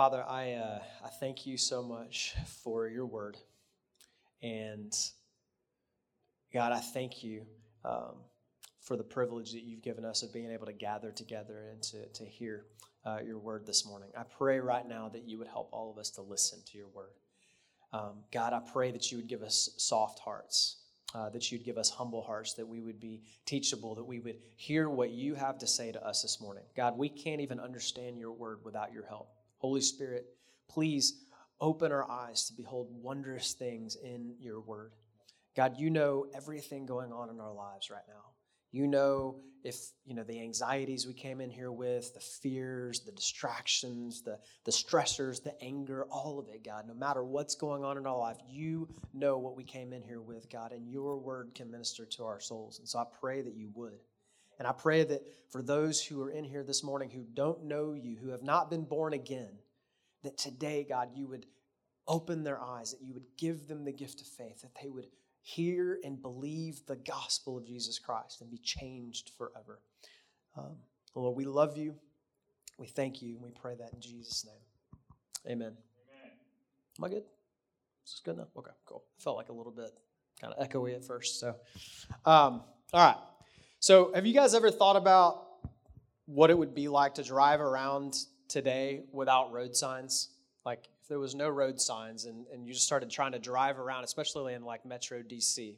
Father, I, uh, I thank you so much for your word. And God, I thank you um, for the privilege that you've given us of being able to gather together and to, to hear uh, your word this morning. I pray right now that you would help all of us to listen to your word. Um, God, I pray that you would give us soft hearts, uh, that you'd give us humble hearts, that we would be teachable, that we would hear what you have to say to us this morning. God, we can't even understand your word without your help. Holy Spirit, please open our eyes to behold wondrous things in your word. God, you know everything going on in our lives right now. You know if, you know, the anxieties we came in here with, the fears, the distractions, the, the stressors, the anger, all of it, God. No matter what's going on in our life, you know what we came in here with, God, and your word can minister to our souls. And so I pray that you would. And I pray that for those who are in here this morning who don't know you, who have not been born again, that today, God, you would open their eyes, that you would give them the gift of faith, that they would hear and believe the gospel of Jesus Christ and be changed forever. Um, Lord, we love you. We thank you, and we pray that in Jesus' name. Amen. Amen. Am I good? Is this good enough? Okay, cool. I felt like a little bit kind of echoey at first. So, um, all right. So, have you guys ever thought about what it would be like to drive around today without road signs? Like, if there was no road signs and, and you just started trying to drive around, especially in like Metro DC.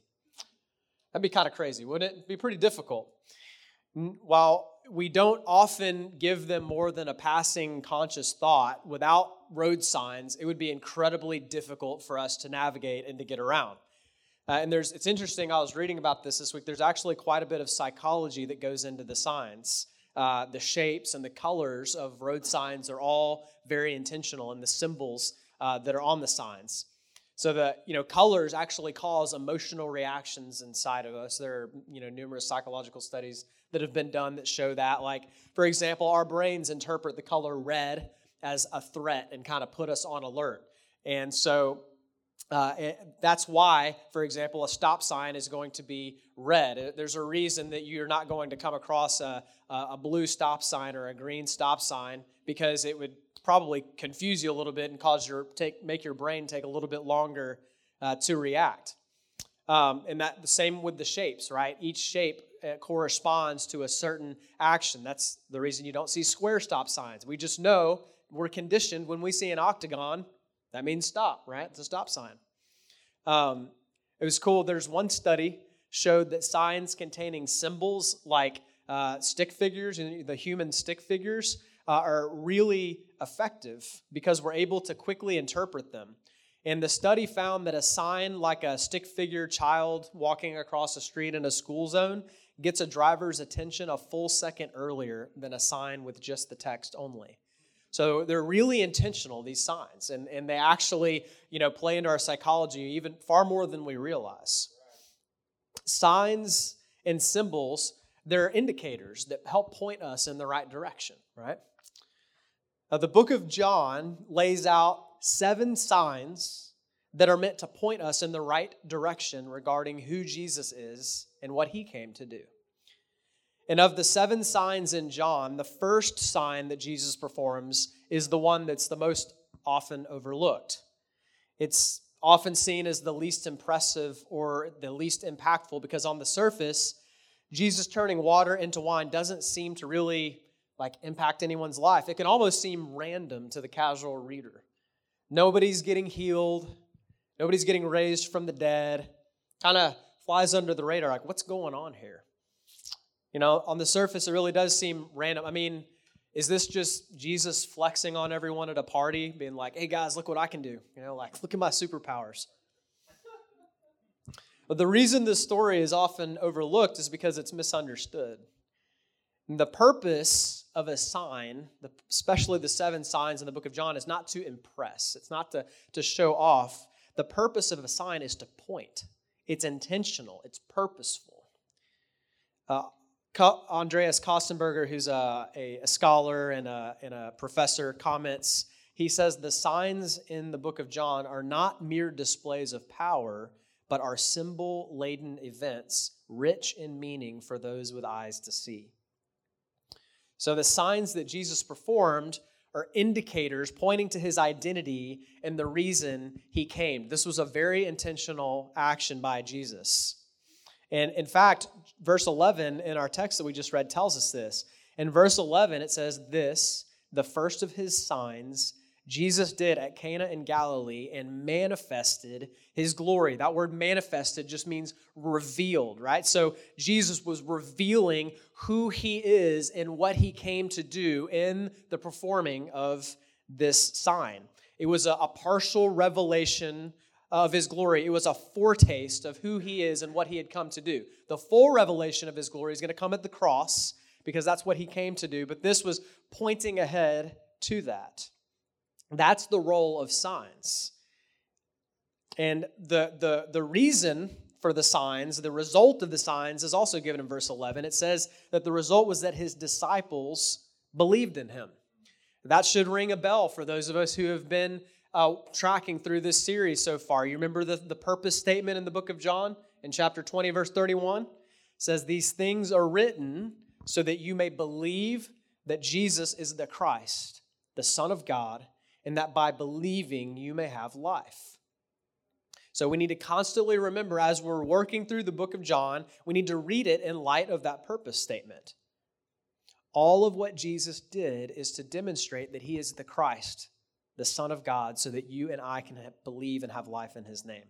That'd be kind of crazy, wouldn't it? It'd be pretty difficult. While we don't often give them more than a passing conscious thought, without road signs, it would be incredibly difficult for us to navigate and to get around. Uh, and there's, it's interesting, I was reading about this this week. There's actually quite a bit of psychology that goes into the signs. Uh, the shapes and the colors of road signs are all very intentional, and the symbols uh, that are on the signs. So the you know colors actually cause emotional reactions inside of us. There are you know numerous psychological studies that have been done that show that. Like for example, our brains interpret the color red as a threat and kind of put us on alert. And so uh, that's why, for example, a stop sign is going to be red. Uh, there's a reason that you're not going to come across a, a blue stop sign or a green stop sign because it would probably confuse you a little bit and cause your take make your brain take a little bit longer uh, to react. Um, and that the same with the shapes, right? Each shape uh, corresponds to a certain action. That's the reason you don't see square stop signs. We just know we're conditioned when we see an octagon that means stop, right? It's a stop sign. Um, it was cool. There's one study showed that signs containing symbols like uh, stick figures, and the human stick figures, uh, are really effective because we're able to quickly interpret them. And the study found that a sign like a stick figure child walking across the street in a school zone gets a driver's attention a full second earlier than a sign with just the text only. So they're really intentional, these signs, and, and they actually, you know, play into our psychology even far more than we realize. Signs and symbols, they're indicators that help point us in the right direction, right? Now, the book of John lays out seven signs that are meant to point us in the right direction regarding who Jesus is and what he came to do. And of the seven signs in John, the first sign that Jesus performs is the one that's the most often overlooked. It's often seen as the least impressive or the least impactful because on the surface, Jesus turning water into wine doesn't seem to really like impact anyone's life. It can almost seem random to the casual reader. Nobody's getting healed, nobody's getting raised from the dead. Kind of flies under the radar like what's going on here? You know, on the surface, it really does seem random. I mean, is this just Jesus flexing on everyone at a party, being like, hey guys, look what I can do? You know, like, look at my superpowers. But the reason this story is often overlooked is because it's misunderstood. The purpose of a sign, especially the seven signs in the book of John, is not to impress, it's not to, to show off. The purpose of a sign is to point, it's intentional, it's purposeful. Uh, Andreas Kostenberger, who's a, a, a scholar and a, and a professor, comments. He says the signs in the book of John are not mere displays of power, but are symbol laden events rich in meaning for those with eyes to see. So the signs that Jesus performed are indicators pointing to his identity and the reason he came. This was a very intentional action by Jesus. And in fact, verse 11 in our text that we just read tells us this. In verse 11, it says, This, the first of his signs, Jesus did at Cana in Galilee and manifested his glory. That word manifested just means revealed, right? So Jesus was revealing who he is and what he came to do in the performing of this sign. It was a, a partial revelation of his glory. It was a foretaste of who he is and what he had come to do. The full revelation of his glory is going to come at the cross because that's what he came to do, but this was pointing ahead to that. That's the role of signs. And the, the, the reason for the signs, the result of the signs is also given in verse 11. It says that the result was that his disciples believed in him. That should ring a bell for those of us who have been uh, tracking through this series so far. You remember the, the purpose statement in the book of John in chapter 20, verse 31? It says, These things are written so that you may believe that Jesus is the Christ, the Son of God, and that by believing you may have life. So we need to constantly remember as we're working through the book of John, we need to read it in light of that purpose statement. All of what Jesus did is to demonstrate that he is the Christ, the Son of God, so that you and I can believe and have life in his name.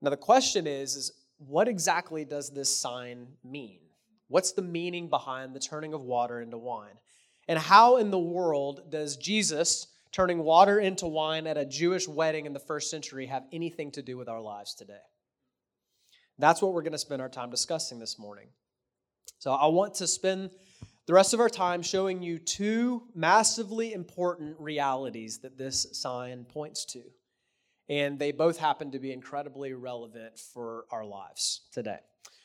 Now the question is, is what exactly does this sign mean? What's the meaning behind the turning of water into wine? And how in the world does Jesus turning water into wine at a Jewish wedding in the first century have anything to do with our lives today? That's what we're going to spend our time discussing this morning. So I want to spend the rest of our time showing you two massively important realities that this sign points to. And they both happen to be incredibly relevant for our lives today.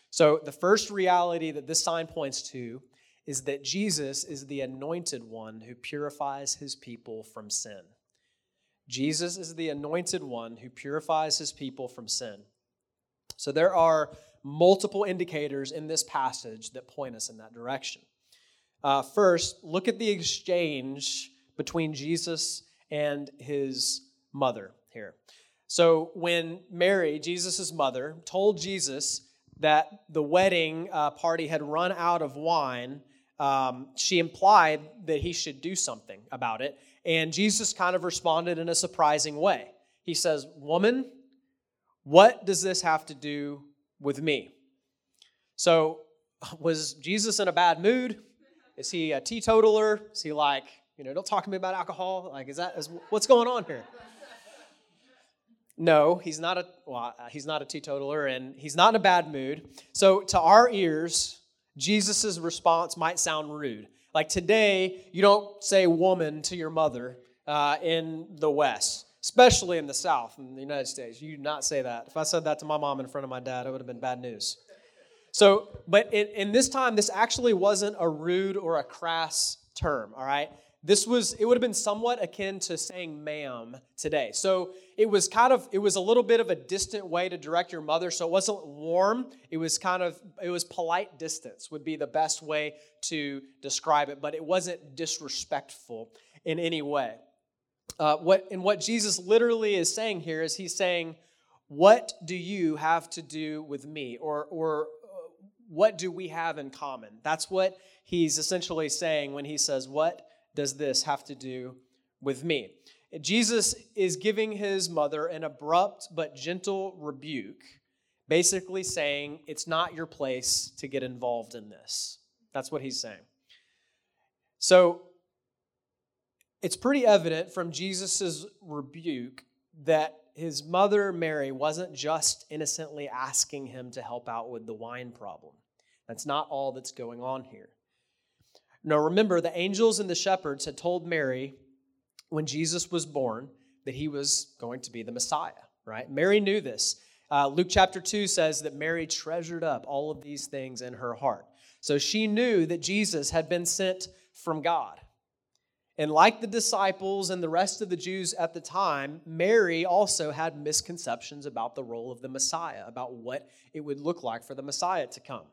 So, the first reality that this sign points to is that Jesus is the anointed one who purifies his people from sin. Jesus is the anointed one who purifies his people from sin. So there are multiple indicators in this passage that point us in that direction. Uh, first, look at the exchange between Jesus and his mother here. So when Mary, Jesus' mother, told Jesus that the wedding uh, party had run out of wine, um, she implied that he should do something about it. And Jesus kind of responded in a surprising way. He says, Woman, what does this have to do with me? So, was Jesus in a bad mood? Is he a teetotaler? Is he like, you know, don't talk to me about alcohol? Like, is that is, what's going on here? No, he's not a well, he's not a teetotaler, and he's not in a bad mood. So, to our ears, Jesus' response might sound rude. Like today, you don't say woman to your mother uh, in the West, especially in the South, in the United States. You do not say that. If I said that to my mom in front of my dad, it would have been bad news. So, but in, in this time, this actually wasn't a rude or a crass term, all right? This was, it would have been somewhat akin to saying ma'am today. So it was kind of, it was a little bit of a distant way to direct your mother. So it wasn't warm. It was kind of, it was polite distance would be the best way to describe it, but it wasn't disrespectful in any way. Uh, what, and what Jesus literally is saying here is he's saying, What do you have to do with me? Or, or what do we have in common? That's what he's essentially saying when he says, What does this have to do with me? Jesus is giving his mother an abrupt but gentle rebuke, basically saying, It's not your place to get involved in this. That's what he's saying. So it's pretty evident from Jesus' rebuke that his mother, Mary, wasn't just innocently asking him to help out with the wine problem. That's not all that's going on here. Now, remember, the angels and the shepherds had told Mary when Jesus was born that he was going to be the Messiah, right? Mary knew this. Uh, Luke chapter 2 says that Mary treasured up all of these things in her heart. So she knew that Jesus had been sent from God. And like the disciples and the rest of the Jews at the time, Mary also had misconceptions about the role of the Messiah, about what it would look like for the Messiah to come.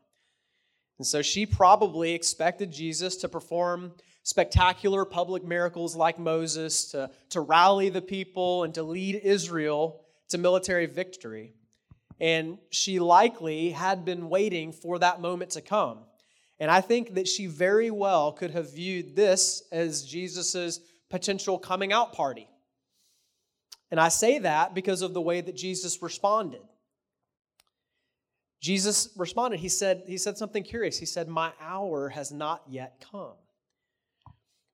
And so she probably expected Jesus to perform spectacular public miracles like Moses, to, to rally the people and to lead Israel to military victory. And she likely had been waiting for that moment to come. And I think that she very well could have viewed this as Jesus' potential coming out party. And I say that because of the way that Jesus responded. Jesus responded. He said, he said something curious. He said, My hour has not yet come.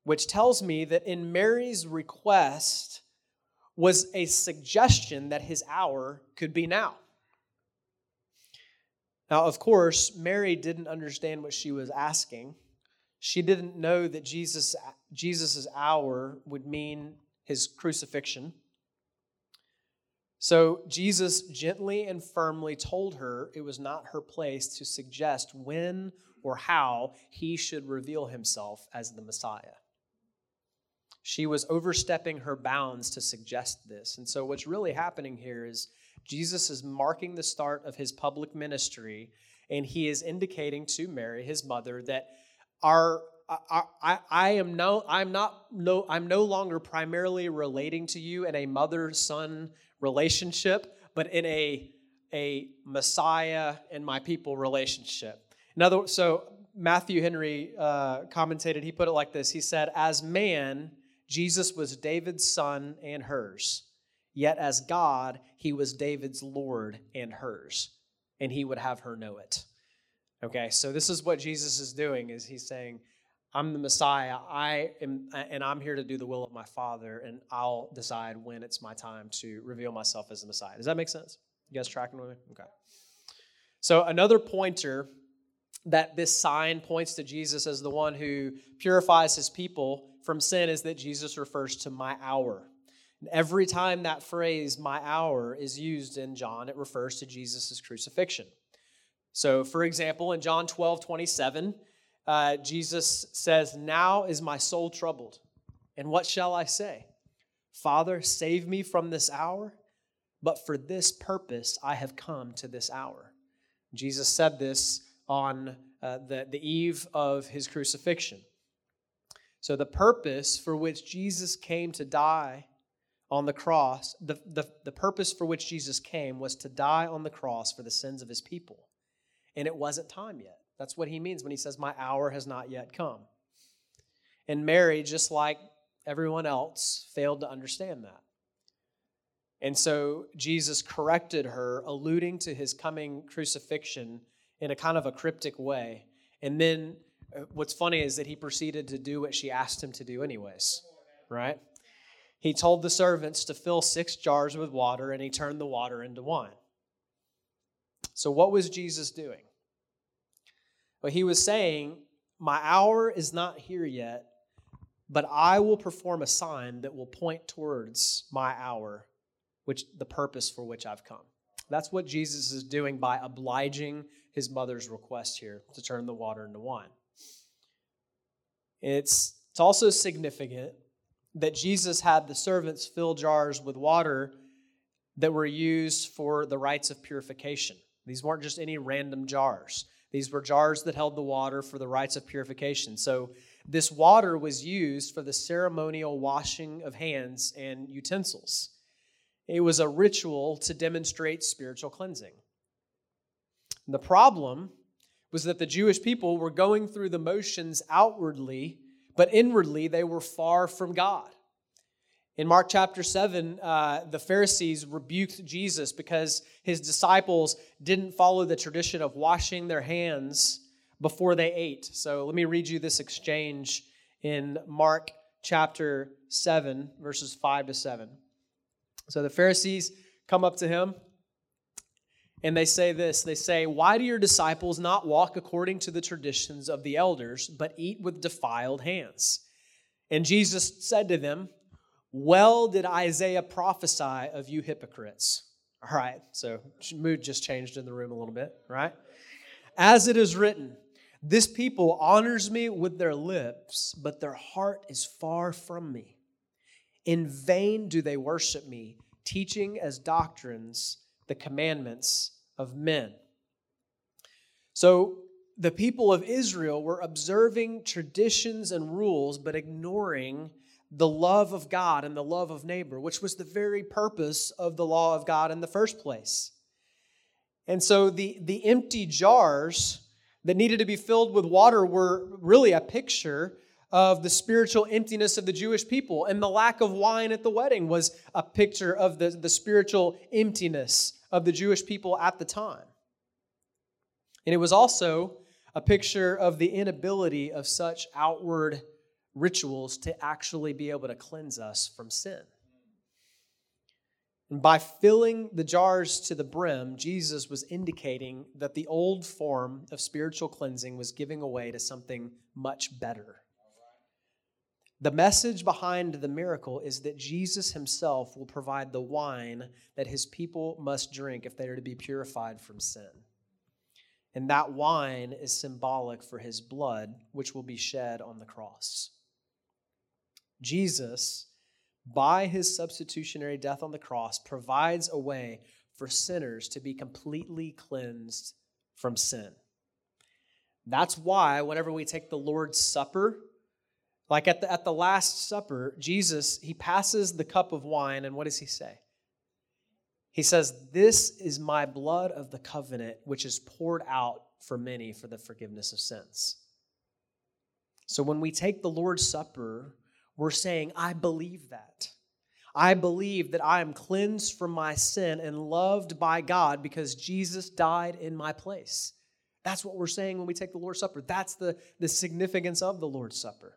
Which tells me that in Mary's request was a suggestion that his hour could be now. Now, of course, Mary didn't understand what she was asking. She didn't know that Jesus' Jesus's hour would mean his crucifixion. So Jesus gently and firmly told her it was not her place to suggest when or how he should reveal himself as the Messiah. She was overstepping her bounds to suggest this. And so, what's really happening here is Jesus is marking the start of his public ministry, and he is indicating to Mary, his mother, that our I, I, I am no I'm not no I'm no longer primarily relating to you in a mother son relationship, but in a, a Messiah and my people relationship. In other words, so Matthew Henry uh, commentated, he put it like this He said, As man, Jesus was David's son and hers, yet as God, he was David's Lord and hers, and he would have her know it. Okay, so this is what Jesus is doing is he's saying, I'm the Messiah. I am, and I'm here to do the will of my Father, and I'll decide when it's my time to reveal myself as the Messiah. Does that make sense? You guys tracking with me? Okay. So, another pointer that this sign points to Jesus as the one who purifies his people from sin is that Jesus refers to my hour. And every time that phrase, my hour, is used in John, it refers to Jesus' crucifixion. So, for example, in John 12 27, uh, Jesus says, Now is my soul troubled. And what shall I say? Father, save me from this hour, but for this purpose I have come to this hour. Jesus said this on uh, the, the eve of his crucifixion. So, the purpose for which Jesus came to die on the cross, the, the, the purpose for which Jesus came was to die on the cross for the sins of his people. And it wasn't time yet. That's what he means when he says, My hour has not yet come. And Mary, just like everyone else, failed to understand that. And so Jesus corrected her, alluding to his coming crucifixion in a kind of a cryptic way. And then uh, what's funny is that he proceeded to do what she asked him to do, anyways, right? He told the servants to fill six jars with water, and he turned the water into wine. So, what was Jesus doing? But he was saying, My hour is not here yet, but I will perform a sign that will point towards my hour, which the purpose for which I've come. That's what Jesus is doing by obliging his mother's request here to turn the water into wine. It's, it's also significant that Jesus had the servants fill jars with water that were used for the rites of purification. These weren't just any random jars. These were jars that held the water for the rites of purification. So, this water was used for the ceremonial washing of hands and utensils. It was a ritual to demonstrate spiritual cleansing. The problem was that the Jewish people were going through the motions outwardly, but inwardly they were far from God. In Mark chapter 7, uh, the Pharisees rebuked Jesus because his disciples didn't follow the tradition of washing their hands before they ate. So let me read you this exchange in Mark chapter 7, verses 5 to 7. So the Pharisees come up to him and they say this They say, Why do your disciples not walk according to the traditions of the elders, but eat with defiled hands? And Jesus said to them, well did Isaiah prophesy of you hypocrites. All right, so mood just changed in the room a little bit, right? As it is written, this people honors me with their lips, but their heart is far from me. In vain do they worship me, teaching as doctrines the commandments of men. So the people of Israel were observing traditions and rules, but ignoring the love of God and the love of neighbor, which was the very purpose of the law of God in the first place. And so the, the empty jars that needed to be filled with water were really a picture of the spiritual emptiness of the Jewish people. And the lack of wine at the wedding was a picture of the, the spiritual emptiness of the Jewish people at the time. And it was also a picture of the inability of such outward rituals to actually be able to cleanse us from sin. And by filling the jars to the brim, Jesus was indicating that the old form of spiritual cleansing was giving away to something much better. The message behind the miracle is that Jesus himself will provide the wine that his people must drink if they are to be purified from sin. And that wine is symbolic for his blood, which will be shed on the cross. Jesus, by his substitutionary death on the cross, provides a way for sinners to be completely cleansed from sin. That's why, whenever we take the Lord's Supper, like at the, at the Last Supper, Jesus, he passes the cup of wine, and what does he say? He says, This is my blood of the covenant, which is poured out for many for the forgiveness of sins. So when we take the Lord's Supper, we're saying, I believe that. I believe that I am cleansed from my sin and loved by God because Jesus died in my place. That's what we're saying when we take the Lord's Supper. That's the, the significance of the Lord's Supper.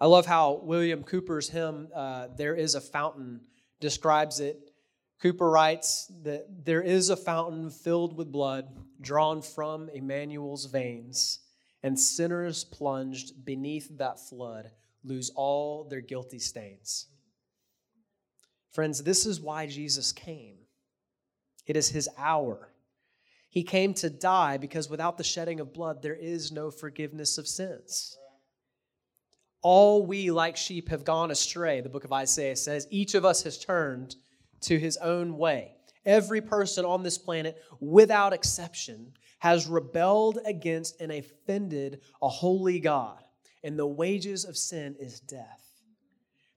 I love how William Cowper's hymn, uh, There is a Fountain, describes it. Cowper writes that there is a fountain filled with blood drawn from Emmanuel's veins, and sinners plunged beneath that flood lose all their guilty stains. Friends, this is why Jesus came. It is his hour. He came to die because without the shedding of blood, there is no forgiveness of sins. All we, like sheep, have gone astray, the book of Isaiah says. Each of us has turned to his own way. Every person on this planet, without exception, has rebelled against and offended a holy God and the wages of sin is death.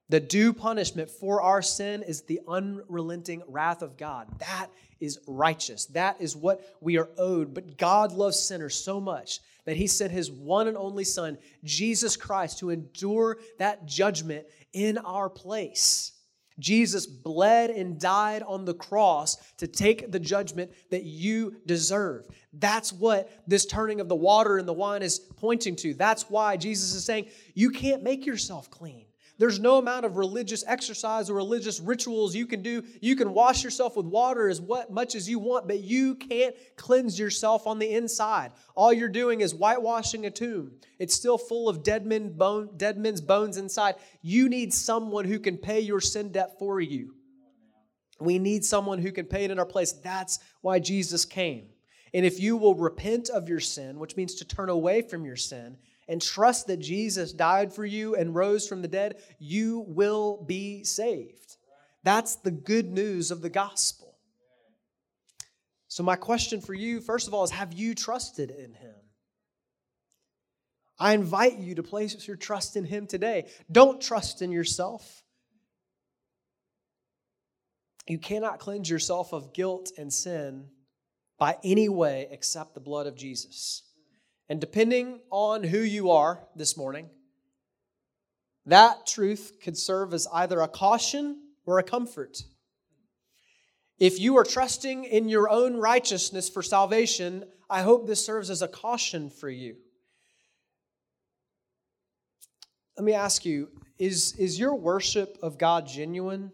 The due punishment for our sin is the unrelenting wrath of God. That is righteous. That is what we are owed. But God loves sinners so much that He sent His one and only Son, Jesus Christ, to endure that judgment in our place. Jesus bled and died on the cross to take the judgment that you deserve. That's what this turning of the water and the wine is pointing to. That's why Jesus is saying, You can't make yourself clean. There's no amount of religious exercise or religious rituals you can do. You can wash yourself with water as what, much as you want, but you can't cleanse yourself on the inside. All you're doing is whitewashing a tomb. It's still full of dead, men bone, dead men's bones inside. You need someone who can pay your sin debt for you. We need someone who can pay it in our place. That's why Jesus came. And if you will repent of your sin, which means to turn away from your sin, and trust that Jesus died for you and rose from the dead, you will be saved. That's the good news of the gospel. So, my question for you, first of all, is have you trusted in him? I invite you to place your trust in him today. Don't trust in yourself. You cannot cleanse yourself of guilt and sin by any way except the blood of Jesus. And depending on who you are this morning, that truth could serve as either a caution or a comfort. If you are trusting in your own righteousness for salvation, I hope this serves as a caution for you. Let me ask you is, is your worship of God genuine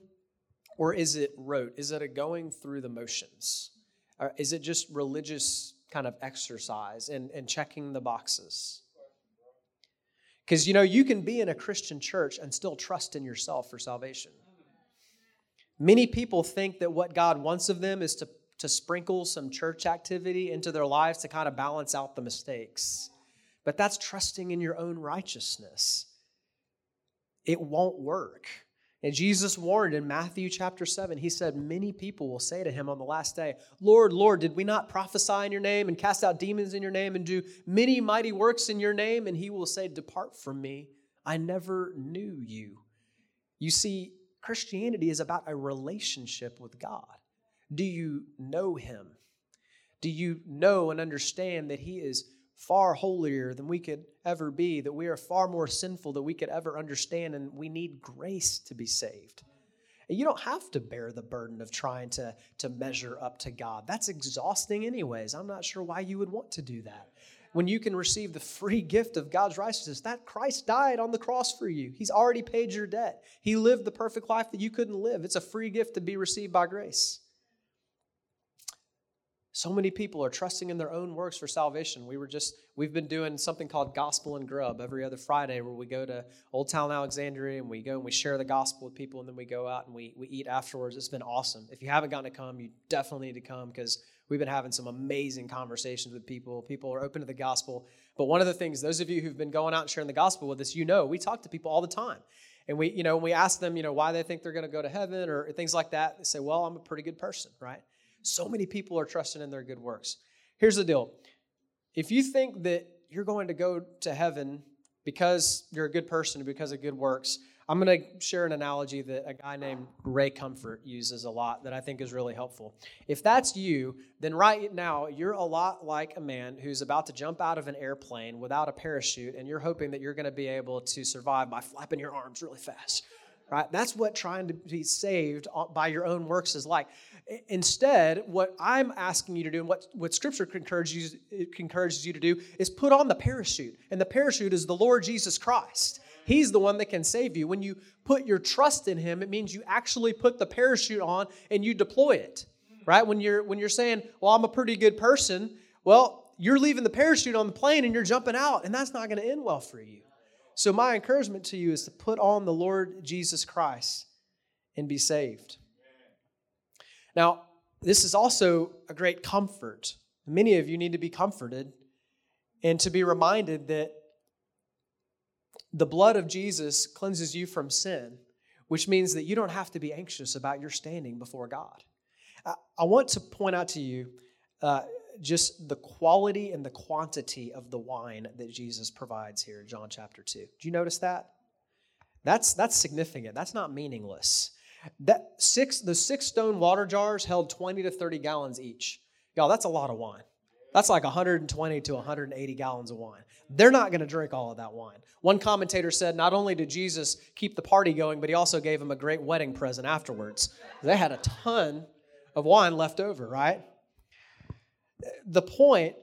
or is it rote? Is it a going through the motions? Or is it just religious kind of exercise and, and checking the boxes. Because, you know, you can be in a Christian church and still trust in yourself for salvation. Many people think that what God wants of them is to, to sprinkle some church activity into their lives to kind of balance out the mistakes. But that's trusting in your own righteousness. It won't work. And Jesus warned in Matthew chapter 7, he said, Many people will say to him on the last day, Lord, Lord, did we not prophesy in your name and cast out demons in your name and do many mighty works in your name? And he will say, Depart from me. I never knew you. You see, Christianity is about a relationship with God. Do you know him? Do you know and understand that he is far holier than we could ever be, that we are far more sinful than we could ever understand, and we need grace to be saved. And you don't have to bear the burden of trying to, to measure up to God. That's exhausting, anyways. I'm not sure why you would want to do that. When you can receive the free gift of God's righteousness, that Christ died on the cross for you. He's already paid your debt. He lived the perfect life that you couldn't live. It's a free gift to be received by grace. So many people are trusting in their own works for salvation. We were just, we've been doing something called Gospel and Grub every other Friday where we go to Old Town Alexandria and we go and we share the gospel with people and then we go out and we, we eat afterwards. It's been awesome. If you haven't gotten to come, you definitely need to come because we've been having some amazing conversations with people. People are open to the gospel. But one of the things, those of you who've been going out and sharing the gospel with us, you know, we talk to people all the time. And we, you know, we ask them, you know, why they think they're going to go to heaven or things like that. They say, well, I'm a pretty good person, right? So many people are trusting in their good works. Here's the deal if you think that you're going to go to heaven because you're a good person, because of good works, I'm going to share an analogy that a guy named Ray Comfort uses a lot that I think is really helpful. If that's you, then right now you're a lot like a man who's about to jump out of an airplane without a parachute, and you're hoping that you're going to be able to survive by flapping your arms really fast. Right? That's what trying to be saved by your own works is like. Instead, what I'm asking you to do and what, what Scripture encourages you, encourages you to do is put on the parachute. And the parachute is the Lord Jesus Christ. He's the one that can save you. When you put your trust in Him, it means you actually put the parachute on and you deploy it. Right? When you're when you're saying, "Well, I'm a pretty good person," well, you're leaving the parachute on the plane and you're jumping out, and that's not going to end well for you. So my encouragement to you is to put on the Lord Jesus Christ and be saved. Now, this is also a great comfort. Many of you need to be comforted and to be reminded that the blood of Jesus cleanses you from sin, which means that you don't have to be anxious about your standing before God. I, want to point out to you uh, just the quality and the quantity of the wine that Jesus provides here in John chapter 2. Do you notice that? That's, that's significant. That's not meaningless. That six, the six stone water jars held 20 to 30 gallons each. Y'all, that's a lot of wine. That's like 120 to 180 gallons of wine. They're not going to drink all of that wine. One commentator said not only did Jesus keep the party going, but he also gave them a great wedding present afterwards. They had a ton of wine left over, right? The point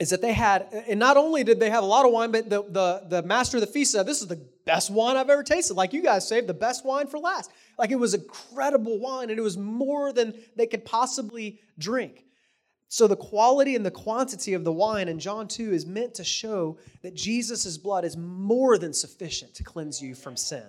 is that they had, and not only did they have a lot of wine, but the, the, the master of the feast said, This is the best wine I've ever tasted. Like you guys saved the best wine for last. Like it was incredible wine, and it was more than they could possibly drink. So, the quality and the quantity of the wine in John 2 is meant to show that Jesus' blood is more than sufficient to cleanse you from sin.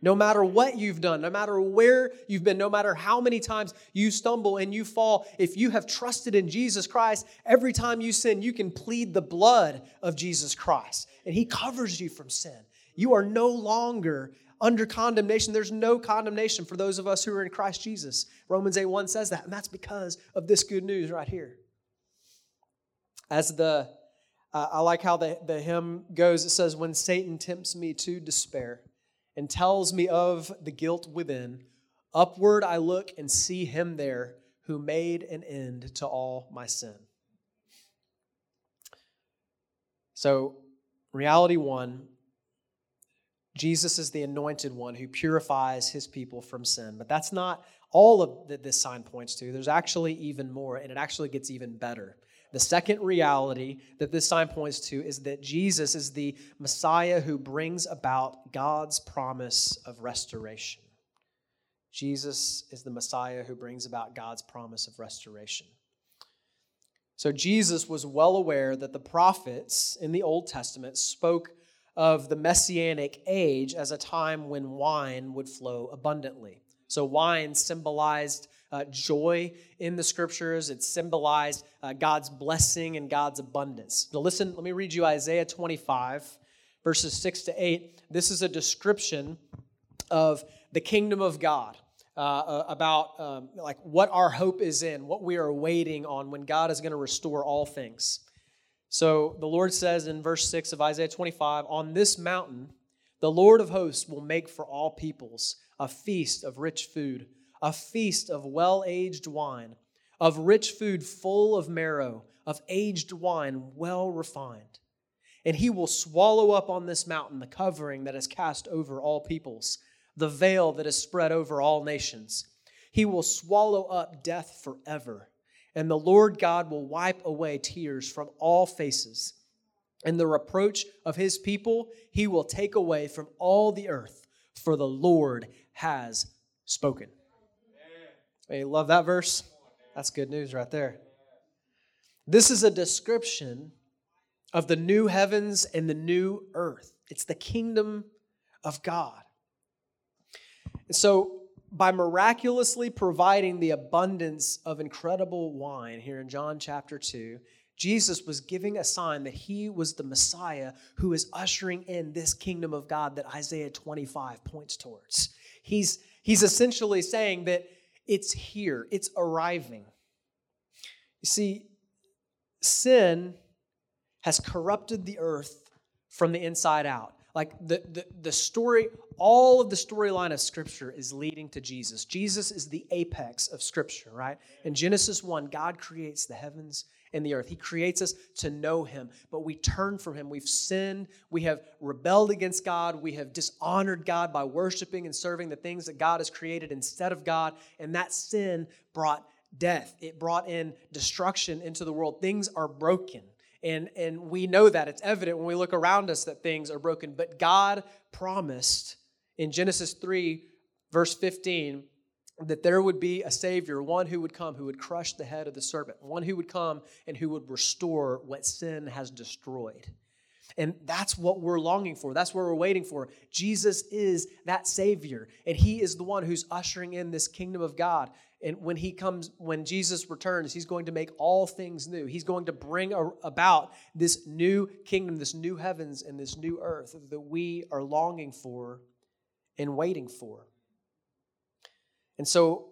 No matter what you've done, no matter where you've been, no matter how many times you stumble and you fall, if you have trusted in Jesus Christ, every time you sin, you can plead the blood of Jesus Christ, and He covers you from sin. You are no longer under condemnation. There's no condemnation for those of us who are in Christ Jesus. Romans 8 1 says that, and that's because of this good news right here. As the, uh, I like how the, the hymn goes, it says, When Satan tempts me to despair and tells me of the guilt within, upward I look and see him there who made an end to all my sin. So, reality one Jesus is the anointed one who purifies his people from sin. But that's not all of that this sign points to. There's actually even more, and it actually gets even better. The second reality that this sign points to is that Jesus is the Messiah who brings about God's promise of restoration. Jesus is the Messiah who brings about God's promise of restoration. So Jesus was well aware that the prophets in the Old Testament spoke of the messianic age as a time when wine would flow abundantly. So, wine symbolized uh, joy in the scriptures, it symbolized uh, God's blessing and God's abundance. Now, listen, let me read you Isaiah 25, verses 6 to 8. This is a description of the kingdom of God. Uh, uh, about um, like what our hope is in, what we are waiting on when God is going to restore all things. So the Lord says in verse 6 of Isaiah 25, On this mountain, the Lord of hosts will make for all peoples a feast of rich food, a feast of well aged wine, of rich food full of marrow, of aged wine well refined. And he will swallow up on this mountain the covering that is cast over all peoples the veil that is spread over all nations. He will swallow up death forever, and the Lord God will wipe away tears from all faces. And the reproach of his people he will take away from all the earth, for the Lord has spoken. Hey, love that verse? That's good news right there. This is a description of the new heavens and the new earth. It's the kingdom of God. And so, by miraculously providing the abundance of incredible wine here in John chapter 2, Jesus was giving a sign that he was the Messiah who is ushering in this kingdom of God that Isaiah 25 points towards. He's, he's essentially saying that it's here, it's arriving. You see, sin has corrupted the earth from the inside out. Like the, the, the story, all of the storyline of Scripture is leading to Jesus. Jesus is the apex of Scripture, right? In Genesis 1, God creates the heavens and the earth. He creates us to know Him, but we turn from Him. We've sinned. We have rebelled against God. We have dishonored God by worshiping and serving the things that God has created instead of God. And that sin brought death, it brought in destruction into the world. Things are broken. And, and we know that. It's evident when we look around us that things are broken. But God promised in Genesis 3, verse 15, that there would be a Savior, one who would come, who would crush the head of the serpent, one who would come and who would restore what sin has destroyed. And that's what we're longing for. That's what we're waiting for. Jesus is that Savior, and He is the one who's ushering in this kingdom of God. And when he comes, when Jesus returns, he's going to make all things new. He's going to bring about this new kingdom, this new heavens, and this new earth that we are longing for and waiting for. And so,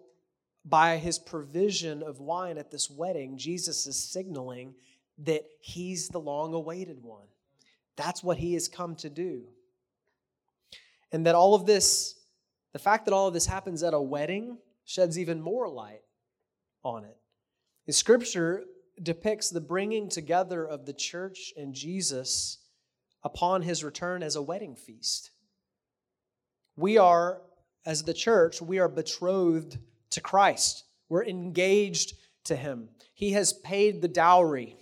by his provision of wine at this wedding, Jesus is signaling that he's the long awaited one. That's what he has come to do. And that all of this, the fact that all of this happens at a wedding, sheds even more light on it. The scripture depicts the bringing together of the church and Jesus upon his return as a wedding feast. We are, as the church, we are betrothed to Christ. We're engaged to him. He has paid the dowry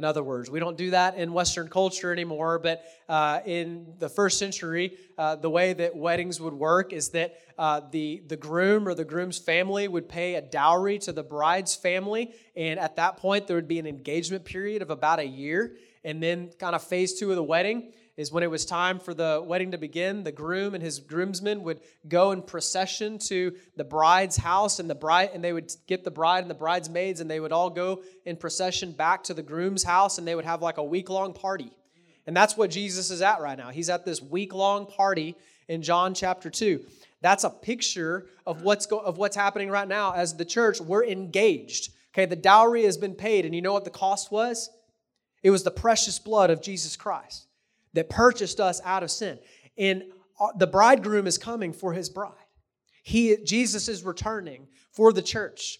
in other words. We don't do that in Western culture anymore, but uh, in the first century, uh, the way that weddings would work is that uh, the, the groom or the groom's family would pay a dowry to the bride's family, and at that point, there would be an engagement period of about a year. And then, kind of phase two of the wedding, is when it was time for the wedding to begin, the groom and his groomsmen would go in procession to the bride's house and the bride and they would get the bride and the bridesmaids and they would all go in procession back to the groom's house and they would have like a week-long party. And that's what Jesus is at right now. He's at this week-long party in John chapter 2. That's a picture of what's go, of what's happening right now as the church we're engaged. Okay, the dowry has been paid and you know what the cost was? It was the precious blood of Jesus Christ that purchased us out of sin. And uh, the bridegroom is coming for his bride. He, Jesus is returning for the church.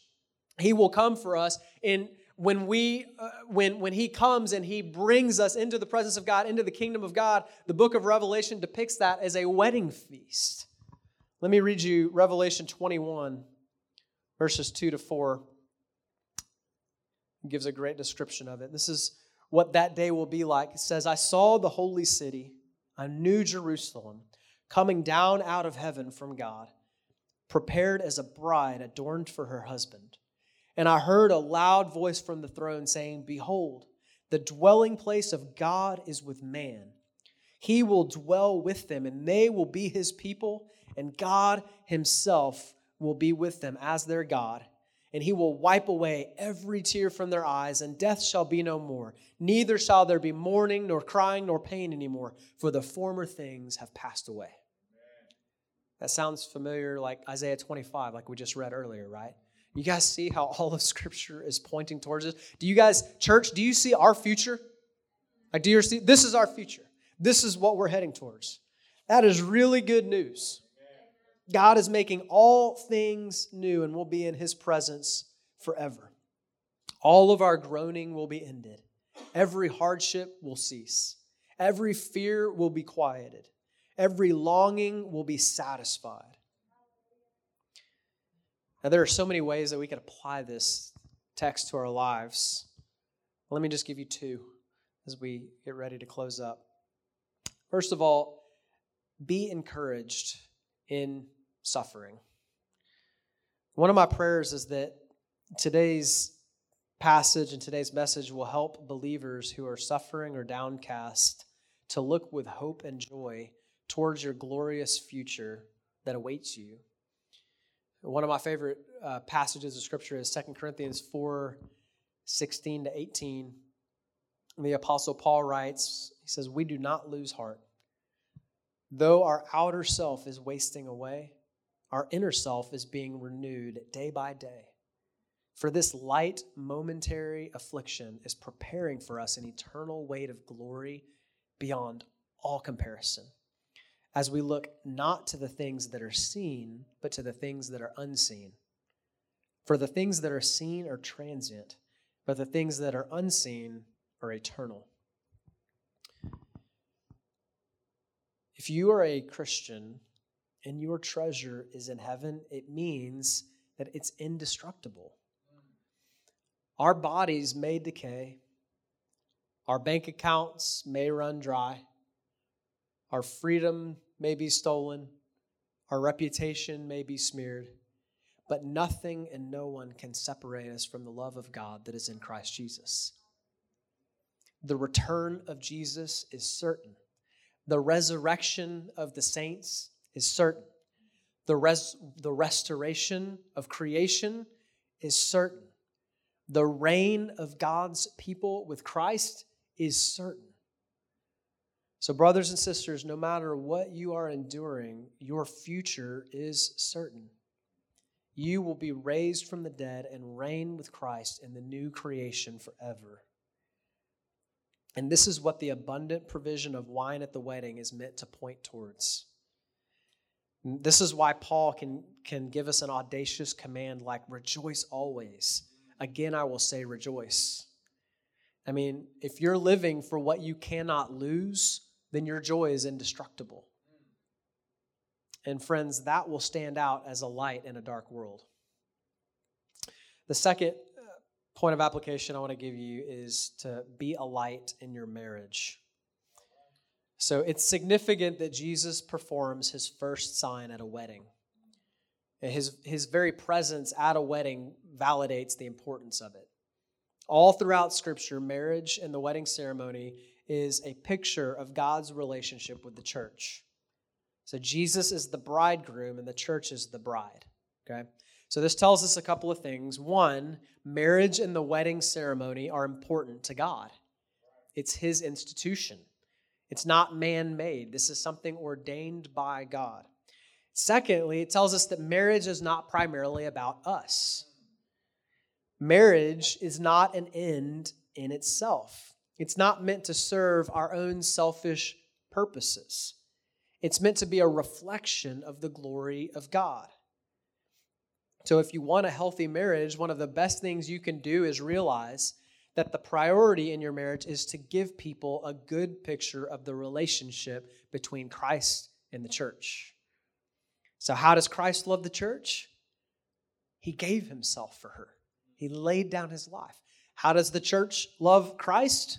He will come for us. And when we uh, when when he comes and he brings us into the presence of God, into the kingdom of God, the book of Revelation depicts that as a wedding feast. Let me read you Revelation 21, verses 2 to 4. It gives a great description of it. This is what that day will be like. It says, I saw the holy city, a new Jerusalem, coming down out of heaven from God, prepared as a bride adorned for her husband. And I heard a loud voice from the throne saying, Behold, the dwelling place of God is with man. He will dwell with them, and they will be his people, and God himself will be with them as their God and he will wipe away every tear from their eyes, and death shall be no more. Neither shall there be mourning, nor crying, nor pain anymore, for the former things have passed away. That sounds familiar, like Isaiah 25, like we just read earlier, right? You guys see how all of Scripture is pointing towards us? Do you guys, church, do you see our future? Like, do you see? This is our future. This is what we're heading towards. That is really good news. God is making all things new, and we'll be in His presence forever. All of our groaning will be ended. Every hardship will cease. Every fear will be quieted. Every longing will be satisfied. Now, there are so many ways that we could apply this text to our lives. Let me just give you two as we get ready to close up. First of all, be encouraged in suffering. One of my prayers is that today's passage and today's message will help believers who are suffering or downcast to look with hope and joy towards your glorious future that awaits you. One of my favorite uh, passages of scripture is 2 Corinthians 4 16 to 18. The Apostle Paul writes, he says, We do not lose heart. Though our outer self is wasting away, our inner self is being renewed day by day. For this light, momentary affliction is preparing for us an eternal weight of glory beyond all comparison as we look not to the things that are seen, but to the things that are unseen. For the things that are seen are transient, but the things that are unseen are eternal. If you are a Christian and your treasure is in heaven, it means that it's indestructible. Our bodies may decay, our bank accounts may run dry our freedom may be stolen, our reputation may be smeared, but nothing and no one can separate us from the love of God that is in Christ Jesus. The return of Jesus is certain. The resurrection of the saints is certain. The, res- the restoration of creation is certain. The reign of God's people with Christ is certain. So, brothers and sisters, no matter what you are enduring, your future is certain. You will be raised from the dead and reign with Christ in the new creation forever. And this is what the abundant provision of wine at the wedding is meant to point towards. This is why Paul can, can give us an audacious command like, rejoice always. Again, I will say, rejoice. I mean, if you're living for what you cannot lose, then your joy is indestructible. And friends, that will stand out as a light in a dark world. The second uh, point of application I want to give you is to be a light in your marriage. So it's significant that Jesus performs his first sign at a wedding. His, his very presence at a wedding validates the importance of it. All throughout Scripture, marriage and the wedding ceremony is a picture of God's relationship with the church. So Jesus is the bridegroom and the church is the bride. Okay? So this tells us a couple of things. One, marriage and the wedding ceremony are important to God. It's his institution. It's not man-made. This is something ordained by God. Secondly, it tells us that marriage is not primarily about us. Marriage is not an end in itself. It's not meant to serve our own selfish purposes. It's meant to be a reflection of the glory of God. So, if you want a healthy marriage, one of the best things you can do is realize that the priority in your marriage is to give people a good picture of the relationship between Christ and the church. So, how does Christ love the church? He gave himself for her, he laid down his life. How does the church love Christ?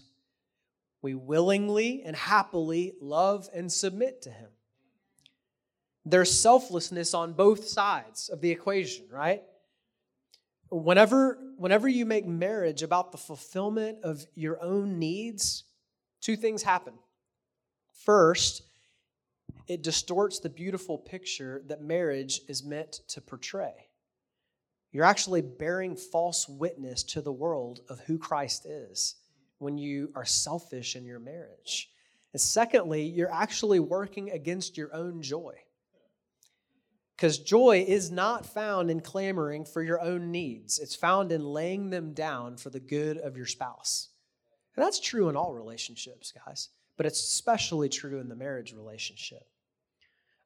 we willingly and happily love and submit to Him. There's selflessness on both sides of the equation, right? Whenever, whenever you make marriage about the fulfillment of your own needs, two things happen. First, it distorts the beautiful picture that marriage is meant to portray. You're actually bearing false witness to the world of who Christ is when you are selfish in your marriage. And secondly, you're actually working against your own joy. Because joy is not found in clamoring for your own needs, it's found in laying them down for the good of your spouse. And that's true in all relationships, guys, but it's especially true in the marriage relationship.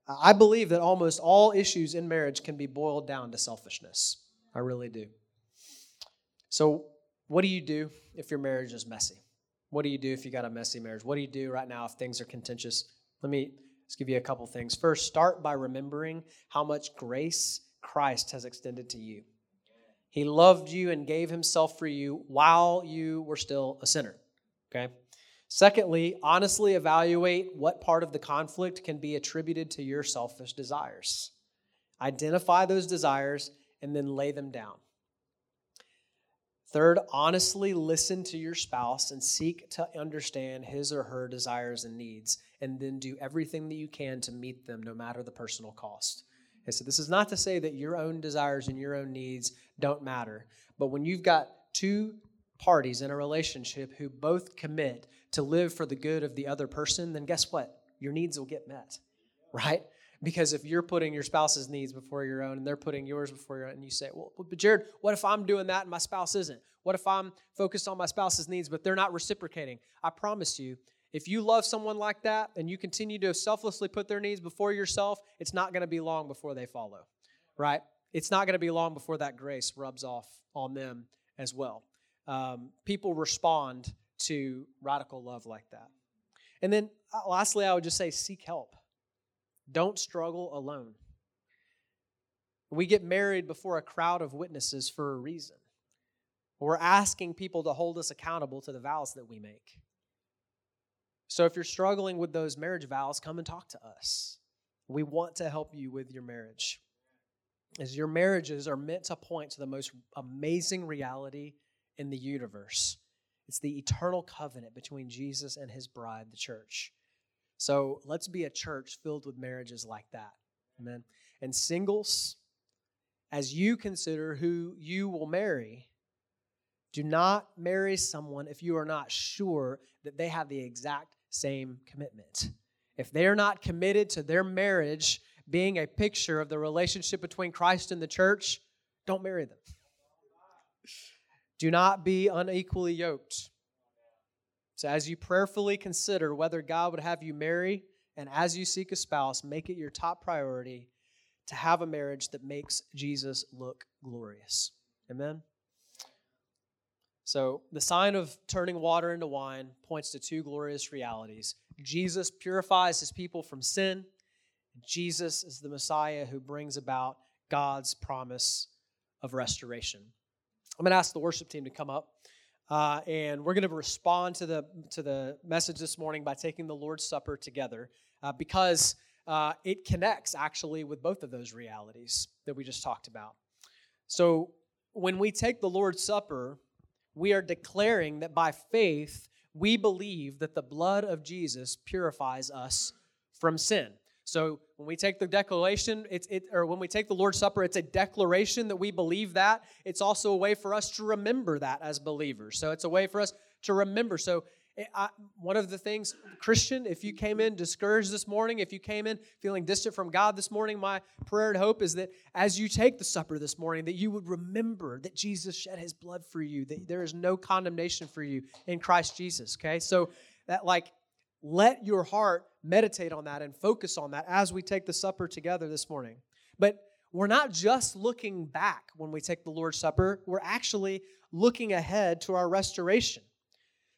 I believe that almost all issues in marriage can be boiled down to selfishness. I really do. So, what do you do if your marriage is messy? What do you do if you got a messy marriage? What do you do right now if things are contentious? Let me just give you a couple things. First, start by remembering how much grace Christ has extended to you. He loved you and gave himself for you while you were still a sinner. Okay? Secondly, honestly evaluate what part of the conflict can be attributed to your selfish desires. Identify those desires and then lay them down. Third, honestly listen to your spouse and seek to understand his or her desires and needs, and then do everything that you can to meet them, no matter the personal cost. And so, this is not to say that your own desires and your own needs don't matter, but when you've got two parties in a relationship who both commit to live for the good of the other person, then guess what? Your needs will get met, right? Because if you're putting your spouse's needs before your own and they're putting yours before your own, and you say, well, but Jared, what if I'm doing that and my spouse isn't? What if I'm focused on my spouse's needs, but they're not reciprocating? I promise you, if you love someone like that and you continue to selflessly put their needs before yourself, it's not going to be long before they follow, right? It's not going to be long before that grace rubs off on them as well. Um, people respond to radical love like that. And then uh, lastly, I would just say seek help. Don't struggle alone. We get married before a crowd of witnesses for a reason. We're asking people to hold us accountable to the vows that we make. So if you're struggling with those marriage vows, come and talk to us. We want to help you with your marriage. As your marriages are meant to point to the most amazing reality in the universe. It's the eternal covenant between Jesus and his bride, the church. So let's be a church filled with marriages like that. Amen. And singles, as you consider who you will marry, do not marry someone if you are not sure that they have the exact same commitment. If they are not committed to their marriage being a picture of the relationship between Christ and the church, don't marry them. Do not be unequally yoked. So, as you prayerfully consider whether God would have you marry, and as you seek a spouse, make it your top priority to have a marriage that makes Jesus look glorious. Amen? So, the sign of turning water into wine points to two glorious realities Jesus purifies his people from sin, Jesus is the Messiah who brings about God's promise of restoration. I'm going to ask the worship team to come up. Uh, and we're going to respond to the to the message this morning by taking the Lord's Supper together uh, because uh, it connects actually with both of those realities that we just talked about. So when we take the Lord's Supper, we are declaring that by faith we believe that the blood of Jesus purifies us from sin. So when we take the declaration, it's it or when we take the Lord's Supper, it's a declaration that we believe that. It's also a way for us to remember that as believers. So it's a way for us to remember. So eh, I, one of the things, Christian, if you came in discouraged this morning, if you came in feeling distant from God this morning, my prayer and hope is that as you take the supper this morning, that you would remember that Jesus shed his blood for you, that there is no condemnation for you in Christ Jesus. Okay? So that like let your heart meditate on that and focus on that as we take the supper together this morning. But we're not just looking back when we take the Lord's Supper, we're actually looking ahead to our restoration.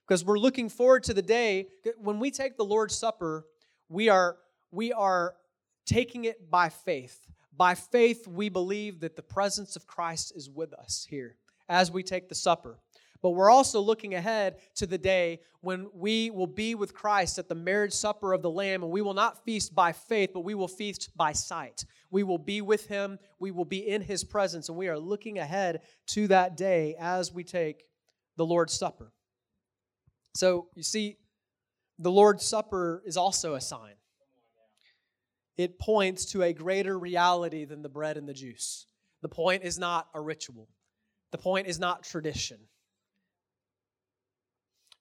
Because we're looking forward to the day when we take the Lord's Supper, we are we are taking it by faith. By faith, we believe that the presence of Christ is with us here as we take the supper. But we're also looking ahead to the day when we will be with Christ at the marriage supper of the Lamb, and we will not feast by faith, but we will feast by sight. We will be with Him, we will be in His presence, and we are looking ahead to that day as we take the Lord's Supper. So, you see, the Lord's Supper is also a sign. It points to a greater reality than the bread and the juice. The point is not a ritual, the point is not tradition.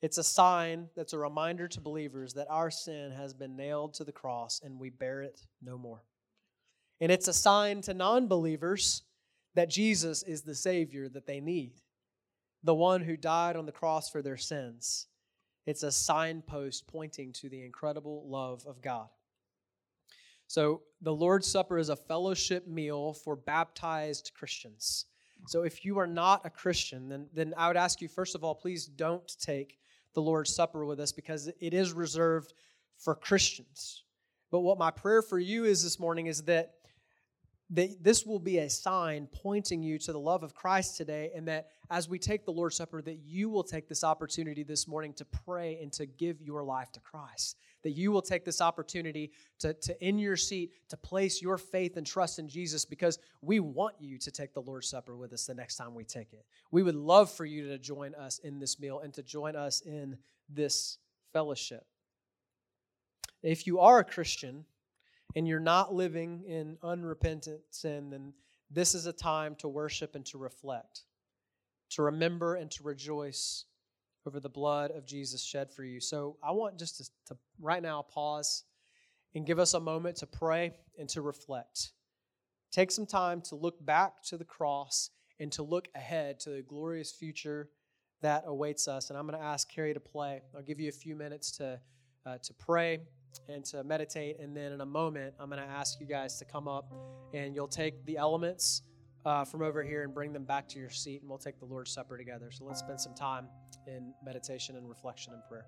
It's a sign that's a reminder to believers that our sin has been nailed to the cross and we bear it no more. And it's a sign to non believers that Jesus is the Savior that they need, the one who died on the cross for their sins. It's a signpost pointing to the incredible love of God. So, the Lord's Supper is a fellowship meal for baptized Christians. So, if you are not a Christian, then, then I would ask you, first of all, please don't take the Lord's Supper with us because it is reserved for Christians. But what my prayer for you is this morning is that that this will be a sign pointing you to the love of Christ today, and that as we take the Lord's Supper, that you will take this opportunity this morning to pray and to give your life to Christ. That you will take this opportunity to, to in your seat, to place your faith and trust in Jesus because we want you to take the Lord's Supper with us the next time we take it. We would love for you to join us in this meal and to join us in this fellowship. If you are a Christian, and you're not living in unrepentant sin, then this is a time to worship and to reflect, to remember and to rejoice over the blood of Jesus shed for you. So I want just to, to right now pause and give us a moment to pray and to reflect. Take some time to look back to the cross and to look ahead to the glorious future that awaits us. And I'm going to ask Carrie to play. I'll give you a few minutes to, uh, to pray and to meditate. And then in a moment, I'm going to ask you guys to come up and you'll take the elements uh, from over here and bring them back to your seat, and we'll take the Lord's Supper together. So let's spend some time in meditation and reflection and prayer.